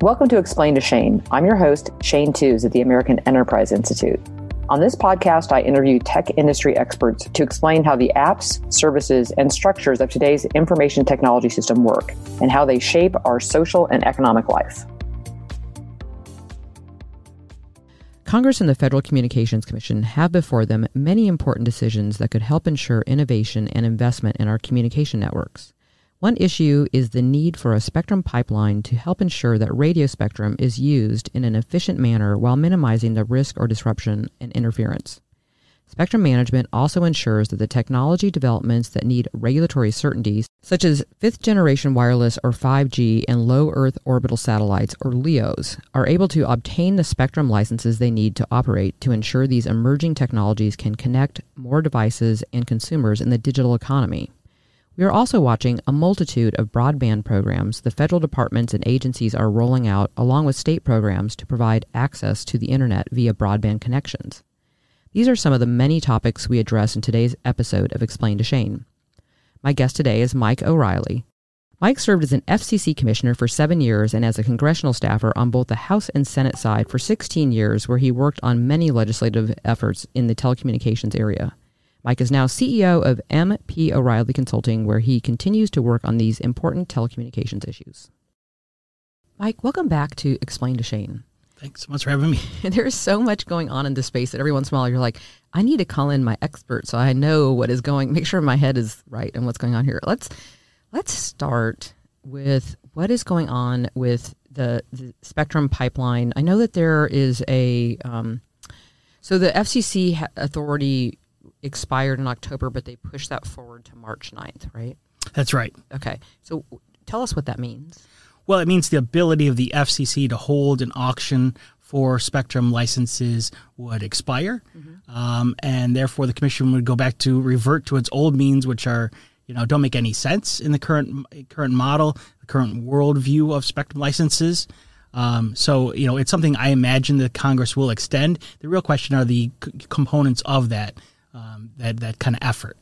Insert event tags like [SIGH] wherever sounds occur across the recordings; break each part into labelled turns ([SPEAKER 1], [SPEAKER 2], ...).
[SPEAKER 1] Welcome to Explain to Shane. I'm your host, Shane Tews at the American Enterprise Institute. On this podcast, I interview tech industry experts to explain how the apps, services, and structures of today's information technology system work and how they shape our social and economic life.
[SPEAKER 2] Congress and the Federal Communications Commission have before them many important decisions that could help ensure innovation and investment in our communication networks. One issue is the need for a spectrum pipeline to help ensure that radio spectrum is used in an efficient manner while minimizing the risk or disruption and interference. Spectrum management also ensures that the technology developments that need regulatory certainties, such as fifth generation wireless or 5G and low Earth orbital satellites or LEOs, are able to obtain the spectrum licenses they need to operate to ensure these emerging technologies can connect more devices and consumers in the digital economy. We are also watching a multitude of broadband programs the federal departments and agencies are rolling out, along with state programs to provide access to the internet via broadband connections. These are some of the many topics we address in today's episode of Explain to Shane. My guest today is Mike O'Rielly. Mike served as an FCC commissioner for seven years and as a congressional staffer on both the House and Senate side for 16 years, where he worked on many legislative efforts in the telecommunications area. Mike is now CEO of MP O'Rielly Consulting, where he continues to work on these important telecommunications issues. Mike, welcome back to Explain to Shane.
[SPEAKER 3] Thanks so much for having me. [LAUGHS]
[SPEAKER 2] There's so much going on in this space that every once in a while you're like, I need to call in my expert so I know what is going, make sure my head is right and what's going on here. Let's let's start with what is going on with the, the Spectrum pipeline. I know that there is a um, so the FCC authority expired in October, but they pushed that forward to March 9th, right?
[SPEAKER 3] That's right.
[SPEAKER 2] Okay. So tell us what that means.
[SPEAKER 3] Well, it means the ability of the FCC to hold an auction for spectrum licenses would expire, mm-hmm. um, and therefore the commission would go back to revert to its old means, which are you know don't make any sense in the current current model, the current worldview of spectrum licenses. Um, so you know it's something I imagine that Congress will extend. The real question are the c- components of that um, that that kind of effort.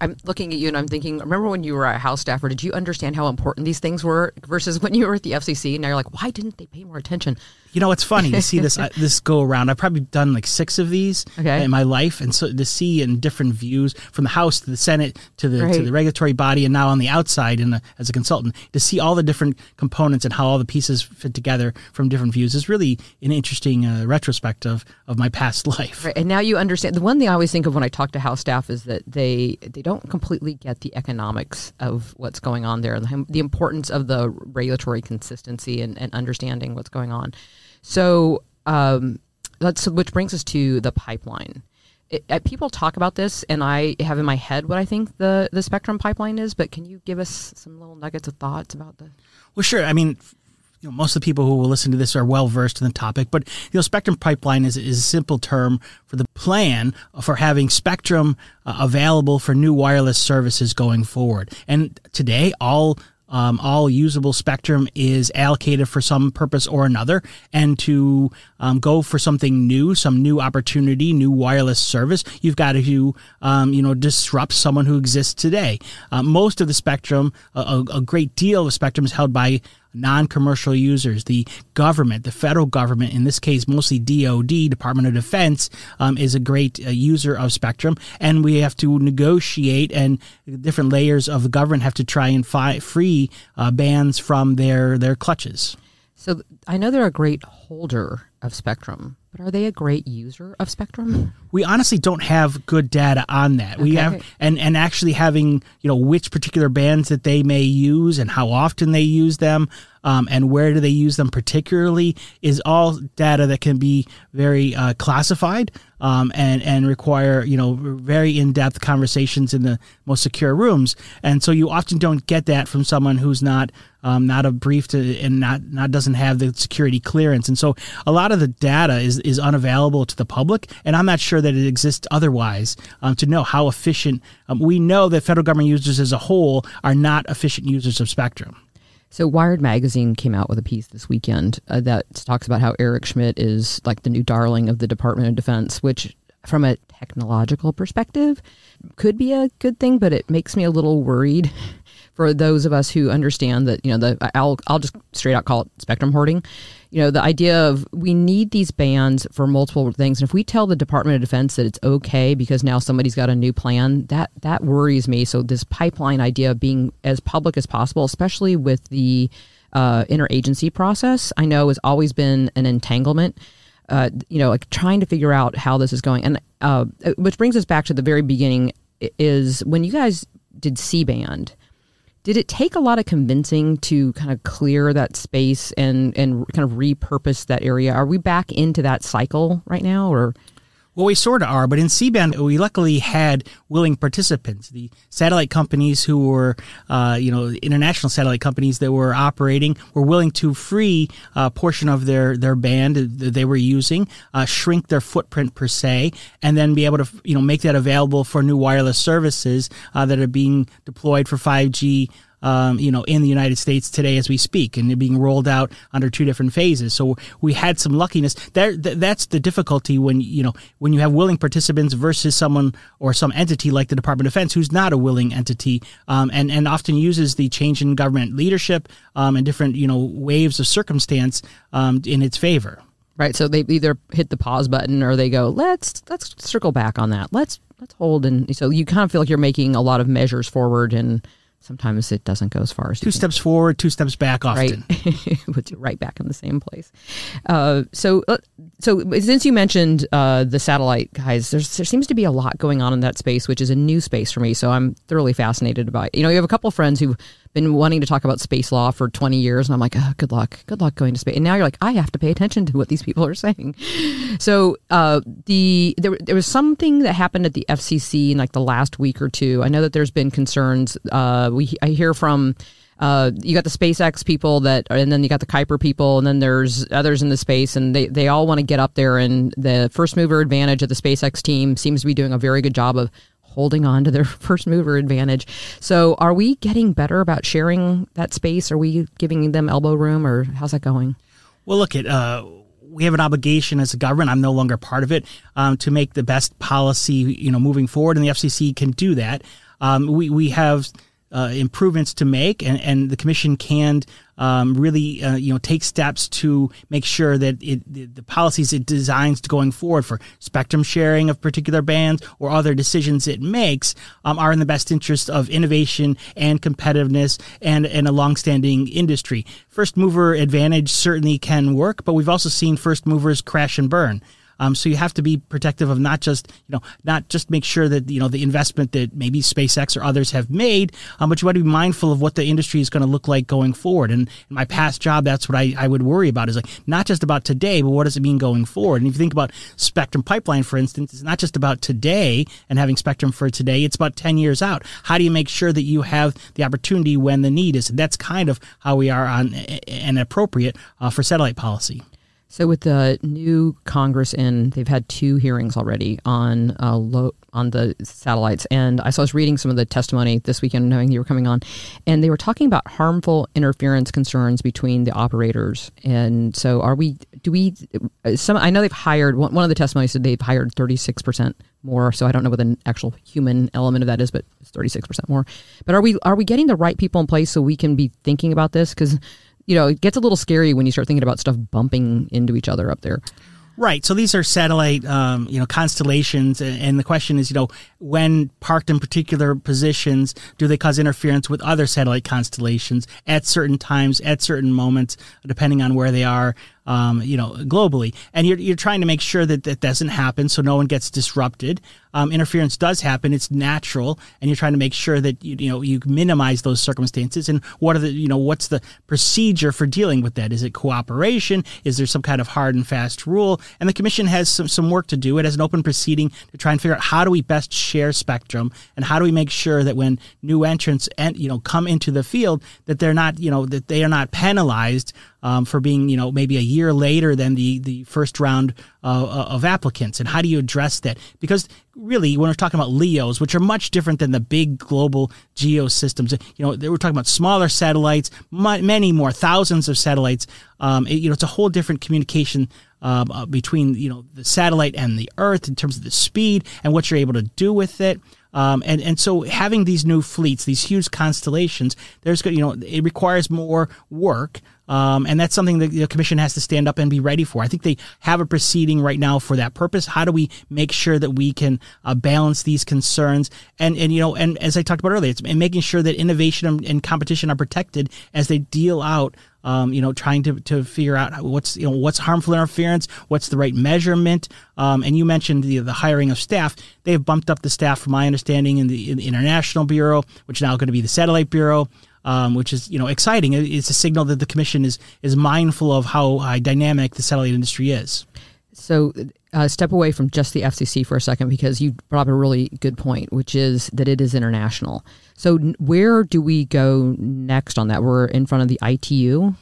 [SPEAKER 2] I'm looking at you and I'm thinking, remember when you were a House staffer, did you understand how important these things were versus [LAUGHS] when you were at the FCC? And now you're like, why didn't they pay more attention?
[SPEAKER 3] You know, it's funny to see this [LAUGHS] uh, this go around. I've probably done like six of these okay. in my life, and so to see in different views from the House to the Senate to the right. to the regulatory body, and now on the outside and as a consultant, to see all the different components and how all the pieces fit together from different views is really an interesting uh, retrospective of my past [LAUGHS] life.
[SPEAKER 2] Right, and now you understand. The one thing I always think of when I talk to House staff is that they they don't completely get the economics of what's going on there, and the importance of the regulatory consistency and, and understanding what's going on. So um, that's which brings us to the pipeline. It, it, people talk about this, and I have in my head what I think the the spectrum pipeline is. But can you give us some little nuggets of thoughts about the?
[SPEAKER 3] Well, sure. I mean, you know, most of the people who will listen to this are well versed in the topic, but you know, spectrum pipeline is, is a simple term for the plan for having spectrum uh, available for new wireless services going forward. And today, all um, all usable spectrum is allocated for some purpose or another, and to um, go for something new, some new opportunity, new wireless service, you've got to, um, you know, disrupt someone who exists today. Uh, most of the spectrum, a, a great deal of spectrum, is held by non-commercial users, the government, the federal government, in this case mostly DoD, Department of Defense, um, is a great uh, user of Spectrum, and we have to negotiate, and different layers of the government have to try and fi- free uh, bands from their their clutches.
[SPEAKER 2] So I know they're a great holder of Spectrum, but are they a great user of Spectrum?
[SPEAKER 3] We honestly don't have good data on that. Okay. We have and and actually having you know which particular bands that they may use and how often they use them um, and where do they use them particularly is all data that can be very uh, classified um, and and require you know very in depth conversations in the most secure rooms. And so you often don't get that from someone who's not um, not a brief to and not not doesn't have the security clearance. And so a lot of the data is is unavailable to the public, and I'm not sure that it exists otherwise um, to know how efficient. Um, we know that federal government users as a whole are not efficient users of Spectrum.
[SPEAKER 2] So Wired magazine came out with a piece this weekend uh, that talks about how Eric Schmidt is like the new darling of the Department of Defense, which from a technological perspective could be a good thing, but it makes me a little worried [LAUGHS] for those of us who understand that, you know, the I'll I'll just straight out call it spectrum hoarding. You know, the idea of we need these bands for multiple things. And if we tell the Department of Defense that it's okay because now somebody's got a new plan, that that worries me. So this pipeline idea of being as public as possible, especially with the uh, interagency process, I know has always been an entanglement. Uh, you know, like trying to figure out how this is going, and uh, which brings us back to the very beginning is when you guys did C band did it take a lot of convincing to kind of clear that space and and kind of repurpose that area? Are we back into that cycle right now, or?
[SPEAKER 3] Well, we sort of are, but in C-band, we luckily had willing participants. The satellite companies who were, uh, you know, international satellite companies that were operating were willing to free a portion of their, their band that they were using, uh, shrink their footprint per se, and then be able to, you know, make that available for new wireless services uh, that are being deployed for 5G um, you know, in the United States today as we speak, and being rolled out under two different phases. So we had some luckiness. There, that's the difficulty when you know when you have willing participants versus someone or some entity like the Department of Defense who's not a willing entity, um, and and often uses the change in government leadership um, and different you know waves of circumstance um, in its favor.
[SPEAKER 2] Right. So they either hit the pause button or they go, let's let's circle back on that. Let's let's hold and so you kind of feel like you're making a lot of measures forward and sometimes it doesn't go as far as
[SPEAKER 3] two steps forward, two steps back. Often, [LAUGHS]
[SPEAKER 2] right, puts you right back in the same place. Uh, so, uh, so since you mentioned uh, the satellite guys, there seems to be a lot going on in that space, which is a new space for me. So I'm thoroughly fascinated by. It. You know, you have a couple of friends who been wanting to talk about space law for 20 years and i'm like oh, good luck. Good luck going to space. And now you're like i have to pay attention to what these people are saying. So uh, the there, there was something that happened at the fcc in like the last week or two. I know that there's been concerns uh, we i hear from uh, you got the SpaceX people that, and then you got the Kuiper people, and then there's others in the space, and they, they all want to get up there. And the first mover advantage of the SpaceX team seems to be doing a very good job of holding on to their [LAUGHS] first mover advantage. So, are we getting better about sharing that space? Are we giving them elbow room, or how's that going?
[SPEAKER 3] Well, look at. Uh, we have an obligation as a government. I'm no longer part of it um, to make the best policy, you know, moving forward, and the FCC can do that. Um, we we have uh, improvements to make, and, and the commission can um, really uh, you know take steps to make sure that it, the, the, policies it designs going forward for spectrum sharing of particular bands or other decisions it makes um, are in the best interest of innovation and competitiveness and, and a longstanding industry. First mover advantage certainly can work, but we've also seen first movers crash and burn. Um, so you have to be protective of not just you know not just make sure that you know the investment that maybe SpaceX or others have made, um, but you want to be mindful of what the industry is going to look like going forward. And in my past job, that's what I, I would worry about is like not just about today, but what does it mean going forward? And if you think about Spectrum Pipeline, for instance, it's not just about today and having Spectrum for today. It's about ten years out. How do you make sure that you have the opportunity when the need is? And that's kind of how we are on and appropriate uh, for satellite policy.
[SPEAKER 2] So with the new Congress in, they've had two hearings already on uh, low, on the satellites, and I, was reading some of the testimony this weekend, knowing you were coming on, and they were talking about harmful interference concerns between the operators. And so, are we? Do we? Some I know they've hired one, one of the testimonies said they've hired thirty six percent more. So I don't know what the actual human element of that is, but it's thirty six percent more. But are we are we getting the right people in place so we can be thinking about this? Because you know, it gets a little scary when you start thinking about stuff bumping into each other up there.
[SPEAKER 3] Right. So these are satellite, um, you know, constellations, and the question is, you know, when parked in particular positions, do they cause interference with other satellite constellations at certain times, at certain moments, depending on where they are? Um, you know, globally. And you're, you're trying to make sure that that doesn't happen so no one gets disrupted. Um, interference does happen; it's natural, and you're trying to make sure that you, you know you minimize those circumstances. And what are the you know what's the procedure for dealing with that? Is it cooperation? Is there some kind of hard and fast rule? And the commission has some some work to do. It has an open proceeding to try and figure out how do we best share spectrum, and how do we make sure that when new entrants and you know come into the field that they're not you know that they are not penalized um, for being, you know, maybe a year later than the, the first round uh, uh, of applicants? And how do you address that? Because really, when we're talking about LEOs, which are much different than the big global geo systems, you know, we're talking about smaller satellites, many more, thousands of satellites. Um, it, you know, it's a whole different communication um, uh, between you know the satellite and the Earth in terms of the speed and what you're able to do with it. Um, and and so having these new fleets, these huge constellations, there's you know it requires more work. Um, and that's something that the commission has to stand up and be ready for. I think they have a proceeding right now for that purpose. How do we make sure that we can uh, balance these concerns? And and you know, and as I talked about earlier, it's making sure that innovation and competition are protected as they deal out um, you know, trying to, to figure out what's you know what's harmful interference, what's the right measurement. Um, and you mentioned the, the hiring of staff. They've bumped up the staff, from my understanding, in the, in the International Bureau, which is now going to be the Satellite Bureau. Um, which is you know exciting. It's a signal that the commission is is mindful of how uh, dynamic the satellite industry is.
[SPEAKER 2] So, uh, step away from just the FCC for a second because you brought up a really good point, which is that it is international. So, where do we go next on that? We're in front of the ITU.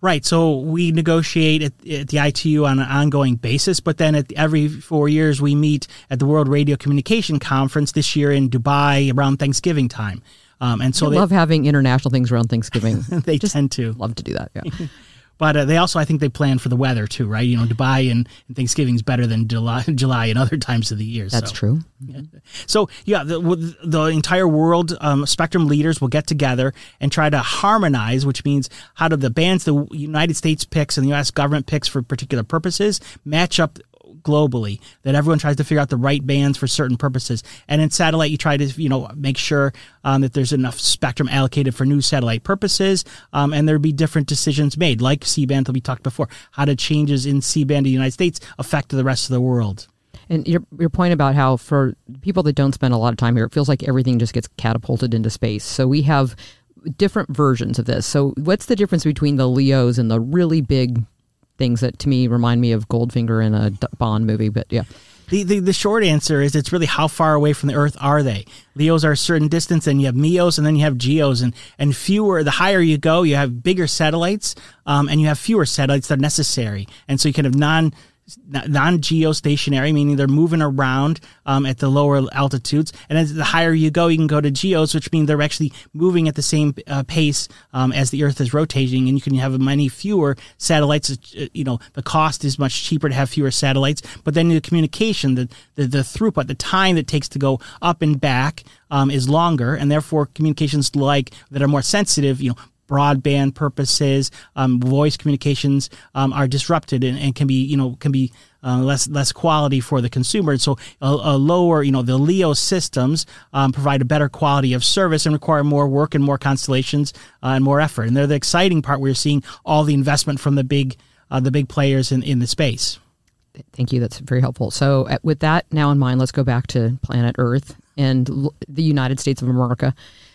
[SPEAKER 3] Right. So we negotiate at, at, the ITU on an ongoing basis, but then at every four years we meet at the World Radio Communication Conference this year in Dubai around Thanksgiving time.
[SPEAKER 2] Um, and so I they love having international things around Thanksgiving. [LAUGHS]
[SPEAKER 3] they Just tend to
[SPEAKER 2] love to do that. Yeah. [LAUGHS] [LAUGHS]
[SPEAKER 3] But uh, they also, I think, they plan for the weather too, right? You know, Dubai and, and Thanksgiving is better than July, July and other times of the year.
[SPEAKER 2] That's so. true.
[SPEAKER 3] Yeah. So yeah, the, the entire world um, spectrum leaders will get together and try to harmonize, which means how do the bands the United States picks and the U.S. government picks for particular purposes match up globally that everyone tries to figure out the right bands for certain purposes. And in satellite, you try to you know make sure um, that there's enough spectrum allocated for new satellite purposes, um, and there'll be different decisions made, like C band that we talked before. How do changes in C band in the United States affect the rest of the world?
[SPEAKER 2] And your your point about how for people that don't spend a lot of time here, it feels like everything just gets catapulted into space. So we have different versions of this. So what's the difference between the Leos and the really big things that to me remind me of Goldfinger in a Bond movie. But yeah.
[SPEAKER 3] The, the, the short answer is it's really how far away from the Earth are they? Leos are a certain distance, and you have Meos, and then you have Geos, and and fewer. The higher you go, you have bigger satellites, um, and you have fewer satellites that are necessary, and so you can have non non geostationary, meaning they're moving around um, at the lower altitudes. And as the higher you go, you can go to geos, which means they're actually moving at the same uh, pace um, as the Earth is rotating. And you can have many fewer satellites. Uh, you know, the cost is much cheaper to have fewer satellites. But then the communication, the, the, the throughput, the time that takes to go up and back um, is longer. And therefore, communications like that are more sensitive, you know, broadband purposes, um, voice communications um, are disrupted and, and, can be, you know, can be uh, less less quality for the consumer. And so a, a lower, you know, the LEO systems um, provide a better quality of service and require more work and more constellations uh, and more effort. And they're the exciting part. We're seeing all the investment from the big uh, the big players in, in the space.
[SPEAKER 2] Thank you. That's very helpful. So, uh, with that now in mind, let's go back to planet Earth and the United States of America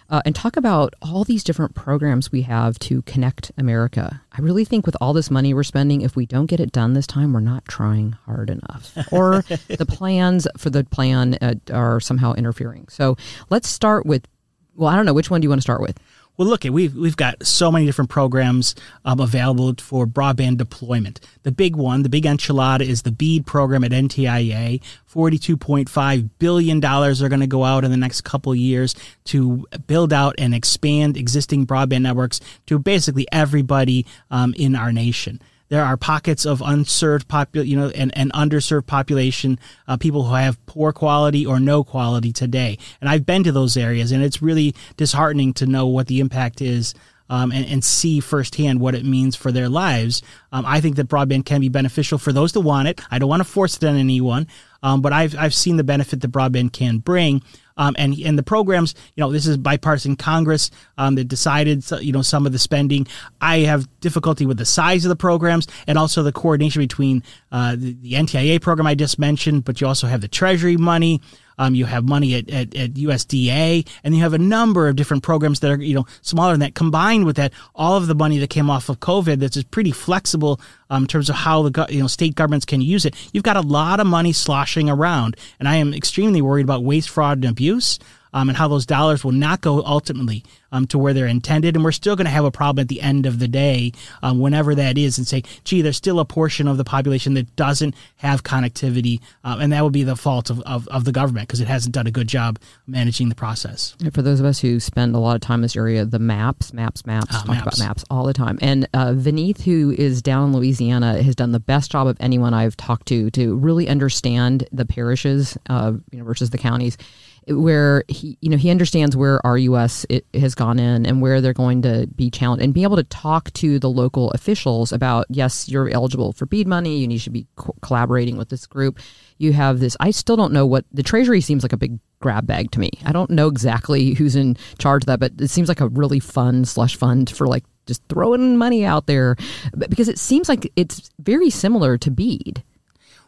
[SPEAKER 2] uh, and talk about all these different programs we have to connect America. I really think with all this money we're spending, if we don't get it done this time, we're not trying hard enough, or the [LAUGHS] plans for the plan uh, are somehow interfering. So let's start with. Well, I don't know which one do you want to start with.
[SPEAKER 3] Well, look, we've we've got so many different programs um, available for broadband deployment. The big one, the big enchilada, is the BEAD program at NTIA. Forty-two point five billion dollars are going to go out in the next couple years to build out and expand existing broadband networks to basically everybody um, in our nation there are pockets of unserved popul- you know, and, and underserved population, uh, people who have poor quality or no quality today. And I've been to those areas, and it's really disheartening to know what the impact is um, and, and, see firsthand what it means for their lives. Um, I think that broadband can be beneficial for those that want it. I don't want to force it on anyone, um, but I've, I've seen the benefit that broadband can bring. Um, and and the programs, you know, this is bipartisan Congress um, that decided, you know, some of the spending. I have difficulty with the size of the programs and also the coordination between uh, the, the NTIA program I just mentioned, but you also have the Treasury money. Um, you have money at, at, at, USDA, and you have a number of different programs that are you know smaller than that. Combined with that, all of the money that came off of COVID that's pretty flexible um, in terms of how the you know state governments can use it. You've got a lot of money sloshing around, and I am extremely worried about waste, fraud, and abuse um, and how those dollars will not go ultimately um, to where they're intended. And we're still going to have a problem at the end of the day, um, whenever that is, and say, gee, there's still a portion of the population that doesn't have connectivity. Um, and that would be the fault of, of, of the government because it hasn't done a good job managing the process.
[SPEAKER 2] And for those of us who spend a lot of time in this area, the maps, maps, maps, uh, talk maps. about maps all the time. And uh, Veneeth, who is down in Louisiana, has done the best job of anyone I've talked to to really understand the parishes uh, you know, versus the counties where he you know he understands where RUS it has gone in and where they're going to be challenged and be able to talk to the local officials about yes you're eligible for BEAD money. You need to be co- collaborating with this group. You have this I still don't know what the treasury seems like a big grab bag to me. I don't know exactly who's in charge of that but it seems like a really fun slush fund for like just throwing money out there because it seems like it's very similar to BEAD.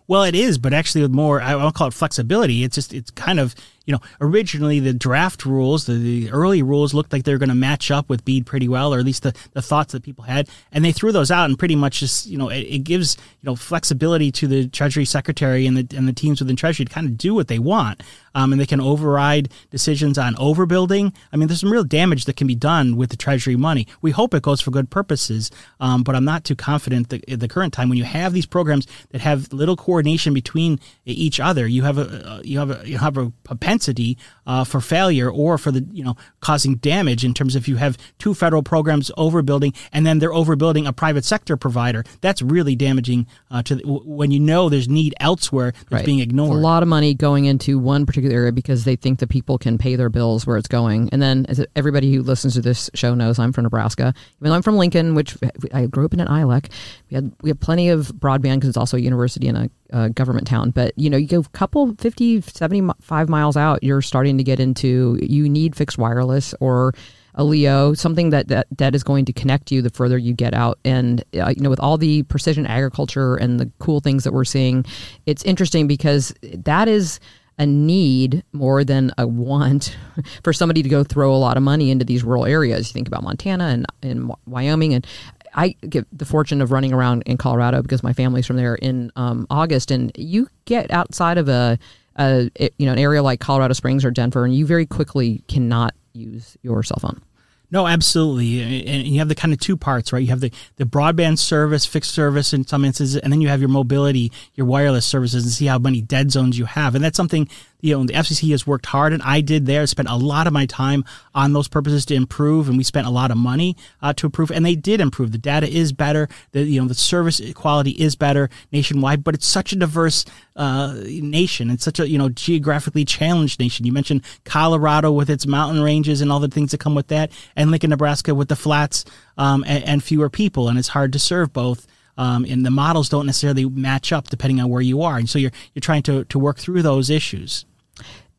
[SPEAKER 3] Well, it is, but actually with more, I won't call it flexibility. It's just, it's kind of, you know, originally the draft rules, the, the early rules looked like they're going to match up with BEAD pretty well, or at least the, the thoughts that people had. And they threw those out and pretty much just, you know, it, it gives, you know, flexibility to the Treasury Secretary and the, and the teams within Treasury to kind of do what they want. Um, and they can override decisions on overbuilding. I mean, there's some real damage that can be done with the Treasury money. We hope it goes for good purposes, um, but I'm not too confident that at the current time when you have these programs that have little coordination between each other, you have a you have a you have a propensity uh, for failure or for the you know causing damage in terms of you have two federal programs overbuilding and then they're overbuilding a private sector provider. That's really damaging uh, to the, when you know there's need elsewhere that's right. being ignored.
[SPEAKER 2] A lot of money going into one particular area because they think the people can pay their bills where it's going. And then as everybody who listens to this show knows, I'm from Nebraska. Even though I'm from Lincoln, which I grew up in an ILEC, we had we have plenty of broadband because it's also a university and a, a government town. But you know, you go a couple 50, 75 miles out, you're starting to get into you need fixed wireless or a Leo, something that, that that is going to connect you the further you get out. And uh, you know, with all the precision agriculture and the cool things that we're seeing, it's interesting because that is a need more than a want [LAUGHS] for somebody to go throw a lot of money into these rural areas. You think about Montana and in Wyoming, and I get the fortune of running around in Colorado because my family's from there in um, August, and you get outside of a, a you know an area like Colorado Springs or Denver, and you very quickly cannot use your cell phone.
[SPEAKER 3] No, absolutely. And you have the kind of two parts, right? You have the, the broadband service, fixed service in some instances, and then you have your mobility, your wireless services, and see how many dead zones you have. And that's something you know, the FCC has worked hard, and I did there. Spent a lot of my time on those purposes to improve, and we spent a lot of money uh, to improve, and they did improve. The data is better. The you know the service quality is better nationwide, but it's such a diverse uh, nation. It's such a you know geographically challenged nation. You mentioned Colorado with its mountain ranges and all the things that come with that, and Lincoln, Nebraska with the flats um, and, and fewer people, and it's hard to serve both. Um, and the models don't necessarily match up depending on where you are, and so you're you're trying to to work through those issues.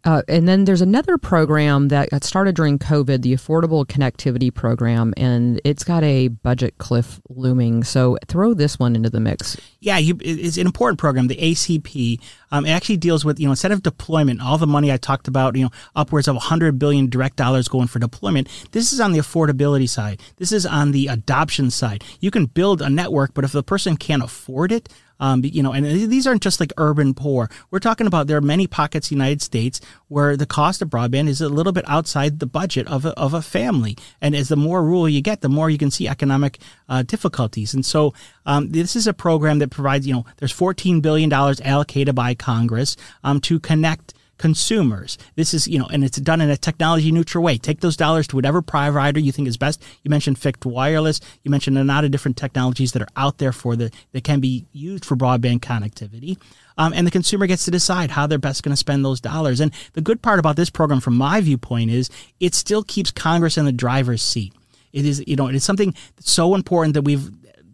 [SPEAKER 2] Uh, and then there's another program that got started during COVID, the Affordable Connectivity Program, and it's got a budget cliff looming. So throw this one into the mix.
[SPEAKER 3] Yeah, you, it's an important program, the ACP. Um, it actually deals with, you know, instead of deployment, all the money I talked about, you know, upwards of 100 billion direct dollars going for deployment. This is on the affordability side. This is on the adoption side. You can build a network, but if the person can't afford it, um, you know, and these aren't just like urban poor. We're talking about there are many pockets in the United States where the cost of broadband is a little bit outside the budget of a, of a family. And as the more rural you get, the more you can see economic uh, difficulties. And so um, this is a program that provides, you know, there's $14 billion allocated by Congress um, to connect consumers. This is, you know, and it's done in a technology neutral way. Take those dollars to whatever provider you think is best. You mentioned fixed wireless. You mentioned a lot of different technologies that are out there for the that can be used for broadband connectivity. Um, and the consumer gets to decide how they're best going to spend those dollars. And the good part about this program, from my viewpoint, is it still keeps Congress in the driver's seat. It is, you know, it's something so important that we've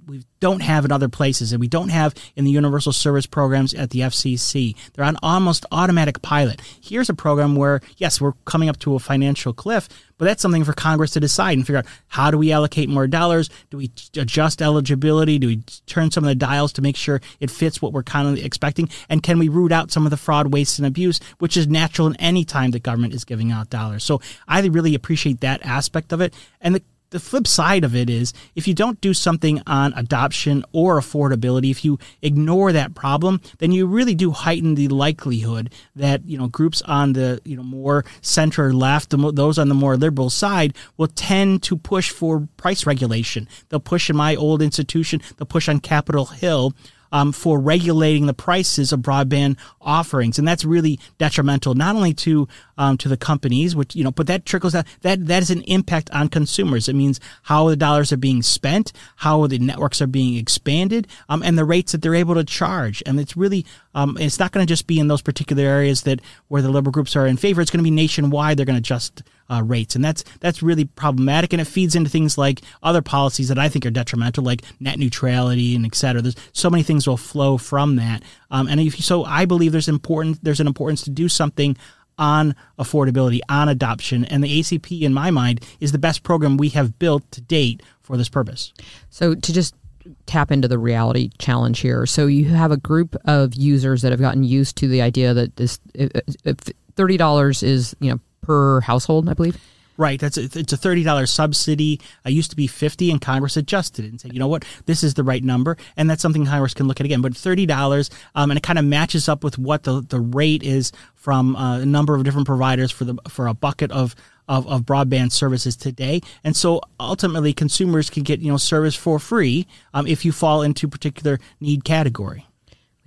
[SPEAKER 3] we don't have in other places and we don't have in the universal service programs at the FCC. They're on almost automatic pilot. Here's a program where, yes, we're coming up to a financial cliff, but that's something for Congress to decide and figure out how do we allocate more dollars? Do we adjust eligibility? Do we turn some of the dials to make sure it fits what we're kind of expecting? And can we root out some of the fraud, waste, and abuse, which is natural in any time the government is giving out dollars? So I really appreciate that aspect of it. And the the flip side of it is if you don't do something on adoption or affordability if you ignore that problem then you really do heighten the likelihood that you know groups on the you know more center left those on the more liberal side will tend to push for price regulation. They'll push in my old institution they'll push on capitol hill um, for regulating the prices of broadband offerings. And that's really detrimental not only to um, to the companies, which you know, but that trickles down. That that is an impact on consumers. It means how the dollars are being spent, how the networks are being expanded, um, and the rates that they're able to charge. And it's really, um, it's not going to just be in those particular areas that where the liberal groups are in favor. It's going to be nationwide. They're going to adjust uh, rates, and that's that's really problematic. And it feeds into things like other policies that I think are detrimental, like net neutrality and et cetera. There's so many things will flow from that. Um, and if, so, I believe there's important there's an importance to do something on affordability, on adoption. And the ACP, in my mind, is the best program we have built to date for this purpose.
[SPEAKER 2] So to just tap into the reality challenge here. So you have a group of users that have gotten used to the idea that this thirty dollars is you know per household, I believe.
[SPEAKER 3] Right. That's a, it's a thirty dollars subsidy. I used to be fifty, and Congress adjusted it and said, you know what, this is the right number, and that's something Congress can look at again. But thirty dollars, um, and it kind of matches up with what the, the rate is from uh, a number of different providers for the for a bucket of, of of broadband services today. And so ultimately, consumers can get you know service for free um, if you fall into particular need category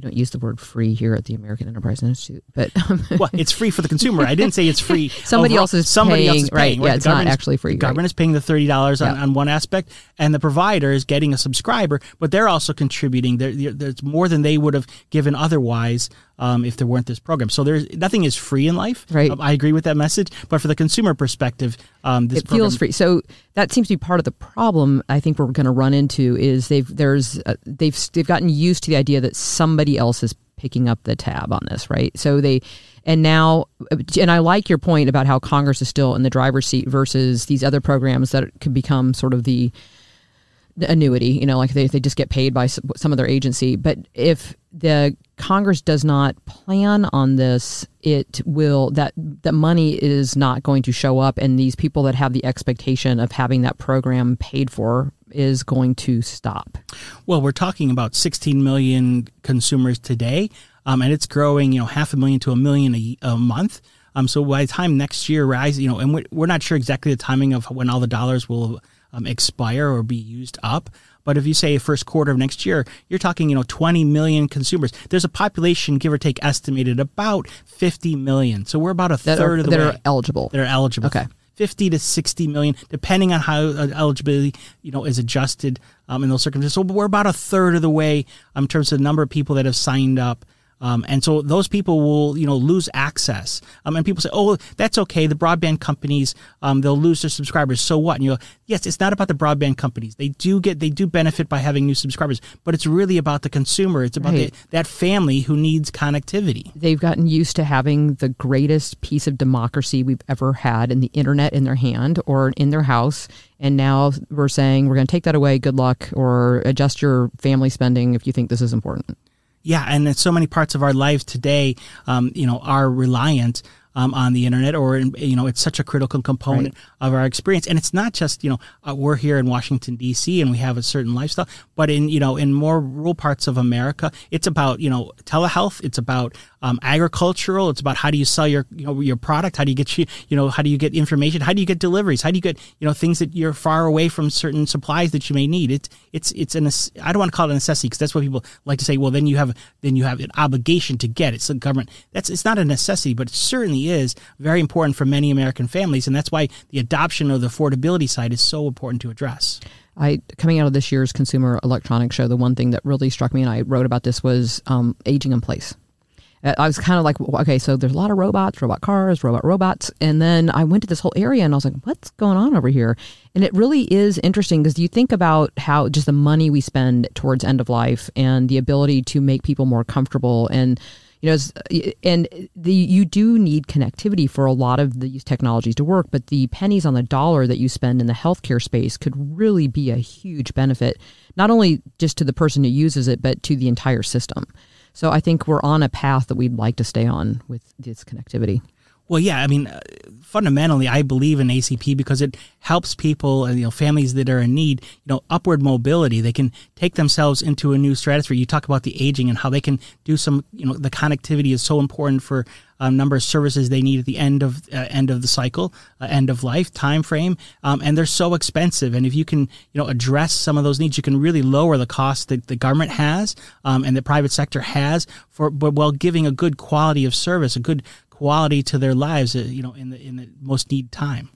[SPEAKER 2] we don't use the word free here at the American Enterprise Institute, but
[SPEAKER 3] um, well, it's free for the consumer. I didn't say it's free. [LAUGHS]
[SPEAKER 2] somebody overall. else is somebody paying, else is paying. Right? Yeah, it's not actually free.
[SPEAKER 3] The government is paying the thirty dollars on, yeah. on one aspect, and the provider is getting a subscriber, but they're also contributing. there's more than they would have given otherwise um, if there weren't this program. So there's nothing is free in life.
[SPEAKER 2] Right.
[SPEAKER 3] Um, I agree with that message, but for the consumer perspective, um, this
[SPEAKER 2] it program, feels free. So that seems to be part of the problem. I think we're going to run into is they've there's uh, they've they've gotten used to the idea that somebody else is picking up the tab on this, right? So they and now and I like your point about how Congress is still in the driver's seat versus these other programs that could become sort of the annuity, you know, like they, they just get paid by some other agency. But if the Congress does not plan on this, it will that the money is not going to show up, and these people that have the expectation of having that program paid for is going to stop.
[SPEAKER 3] Well, we're talking about 16 million consumers today, um, and it's growing, you know, half a million to a million a, a month. Um, so by the time next year, rise, you know, and we're not sure exactly the timing of when all the dollars will um, expire or be used up. But if you say first quarter of next year, you're talking, you know, 20 million consumers. There's a population, give or take, estimated about 50 million. So we're about a
[SPEAKER 2] that
[SPEAKER 3] third
[SPEAKER 2] are,
[SPEAKER 3] of the
[SPEAKER 2] that
[SPEAKER 3] way.
[SPEAKER 2] are eligible.
[SPEAKER 3] That are eligible.
[SPEAKER 2] Okay.
[SPEAKER 3] 50 to 60 million, depending on how uh, eligibility, you know, is adjusted um, in those circumstances. So we're about a third of the way um, in terms of the number of people that have signed up um, and so those people will, you know, lose access. Um, and people say, "Oh, that's okay. The broadband companies, um, they'll lose their subscribers. So what?" And you go, "Yes, it's not about the broadband companies. They do get, they do benefit by having new subscribers, but it's really about the consumer. It's about right. the, that family who needs connectivity.
[SPEAKER 2] They've gotten used to having the greatest piece of democracy we've ever had in the internet in their hand or in their house." And now we're saying we're going to take that away. Good luck, or adjust your family spending if you think this is important.
[SPEAKER 3] Yeah, and in so many parts of our lives today, um, you know, are reliant um, on the internet, or you know, it's such a critical component right. of our experience. And it's not just you know, uh, we're here in Washington D.C. and we have a certain lifestyle, but in you know, in more rural parts of America, it's about you know, telehealth. It's about um, agricultural. It's about how do you sell your you know your product? How do you get you know how do you get information? How do you get deliveries? How do you get you know things that you're far away from certain supplies that you may need? It's it's it's an I don't want to call it a necessity because that's what people like to say. Well, then you have then you have an obligation to get it. It's the government. That's it's not a necessity, but it certainly is very important for many American families, and that's why the adoption of the affordability side is so important to address.
[SPEAKER 2] I coming out of this year's Consumer Electronics Show, the one thing that really struck me, and I wrote about this, was um, aging in place. I was kind of like, okay, so there's a lot of robots, robot cars, robot robots. And then I went to this whole area and I was like, what's going on over here? And it really is interesting because you think about how just the money we spend towards end of life and the ability to make people more comfortable and you know, and the you do need connectivity for a lot of these technologies to work, but the pennies on the dollar that you spend in the healthcare space could really be a huge benefit, not only just to the person who uses it, but to the entire system. So I think we're on a path that we'd like to stay on with this connectivity.
[SPEAKER 3] Well, yeah, I mean, uh, fundamentally, I believe in ACP because it helps people and you know families that are in need, you know, upward mobility. They can take themselves into a new stratosphere. You talk about the aging and how they can do some, you know, the connectivity is so important for a number of services they need at the end of uh, end of the cycle, uh, end of life time frame, um, and they're so expensive. And if you can, you know, address some of those needs, you can really lower the cost that the government has um, and the private sector has for, but while giving a good quality of service, a good quality to their lives, uh, you know, in the in the most need time.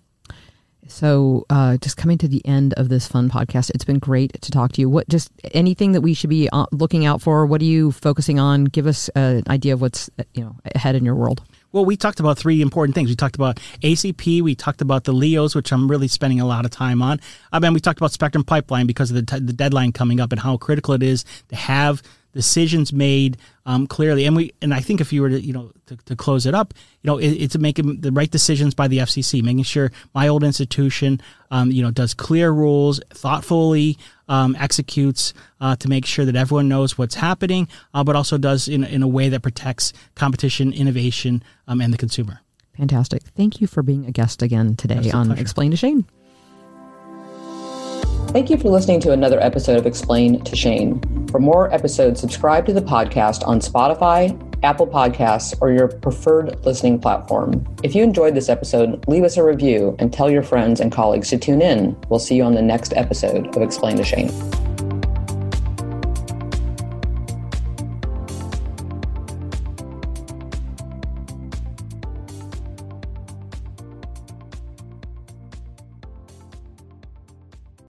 [SPEAKER 2] So, uh, just coming to the end of this fun podcast, it's been great to talk to you. What just anything that we should be uh, looking out for? What are you focusing on? Give us an idea of what's you know ahead in your world.
[SPEAKER 3] Well, we talked about three important things. We talked about ACP, we talked about the LEOs, which I'm really spending a lot of time on. I mean, we talked about Spectrum Pipeline because of the, t- the deadline coming up and how critical it is to have decisions made um, clearly. And we and I think if you were to you know to, to close it up, you know, it, it's making the right decisions by the FCC, making sure my old institution, um, you know, does clear rules, thoughtfully um, executes uh, to make sure that everyone knows what's happening, uh, but also does in in a way that protects competition, innovation, um, and the consumer.
[SPEAKER 2] Fantastic. Thank you for being a guest again today on pleasure. Explain to Shane.
[SPEAKER 1] Thank you for listening to another episode of Explain to Shane. For more episodes, subscribe to the podcast on Spotify, Apple Podcasts, or your preferred listening platform. If you enjoyed this episode, leave us a review and tell your friends and colleagues to tune in. We'll see you on the next episode of Explain to Shane.